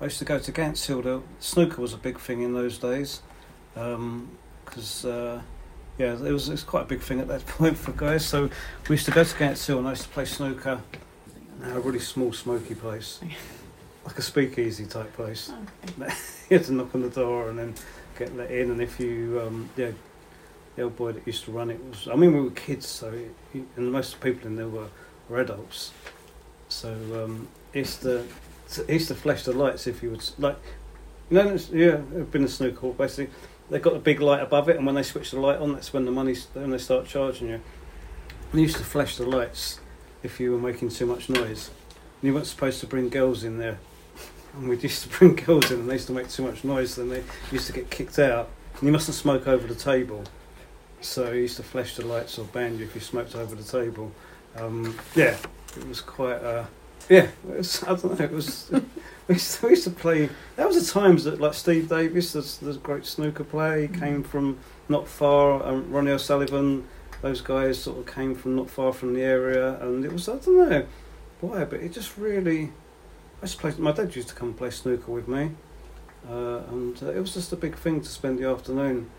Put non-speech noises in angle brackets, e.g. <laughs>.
I used to go to Gants Hill. Snooker was a big thing in those days, because uh, yeah, it was, it was quite a big thing at that <laughs> point for guys. So we used to go to Gants Hill and I used to play snooker at a really small, smoky place, <laughs> like a speakeasy type place. Okay. <laughs> you had to knock on the door and then get let in. And if you, um, yeah, the old boy that used to run it was. I mean, we were kids, so he, and most of the people in there were, were adults. So um, it's the it's to flash the lights if you would like. You know, yeah, I've been a snooker hall basically. They've got a big light above it, and when they switch the light on, that's when the money's when they start charging you. They used to flash the lights if you were making too much noise. And you weren't supposed to bring girls in there. And we used to bring <laughs> girls in, and they used to make too much noise, then they used to get kicked out. And you mustn't smoke over the table. So you used to flash the lights or ban you if you smoked over the table. Um, yeah, it was quite. Uh, yeah, was, I don't know. It was. <laughs> we, used to, we used to play. That was the times that like Steve Davis, the, the great snooker player, he came from not far. Um, Ronnie O'Sullivan, those guys sort of came from not far from the area, and it was I don't know why, but it just really. I just played. My dad used to come and play snooker with me, uh, and uh, it was just a big thing to spend the afternoon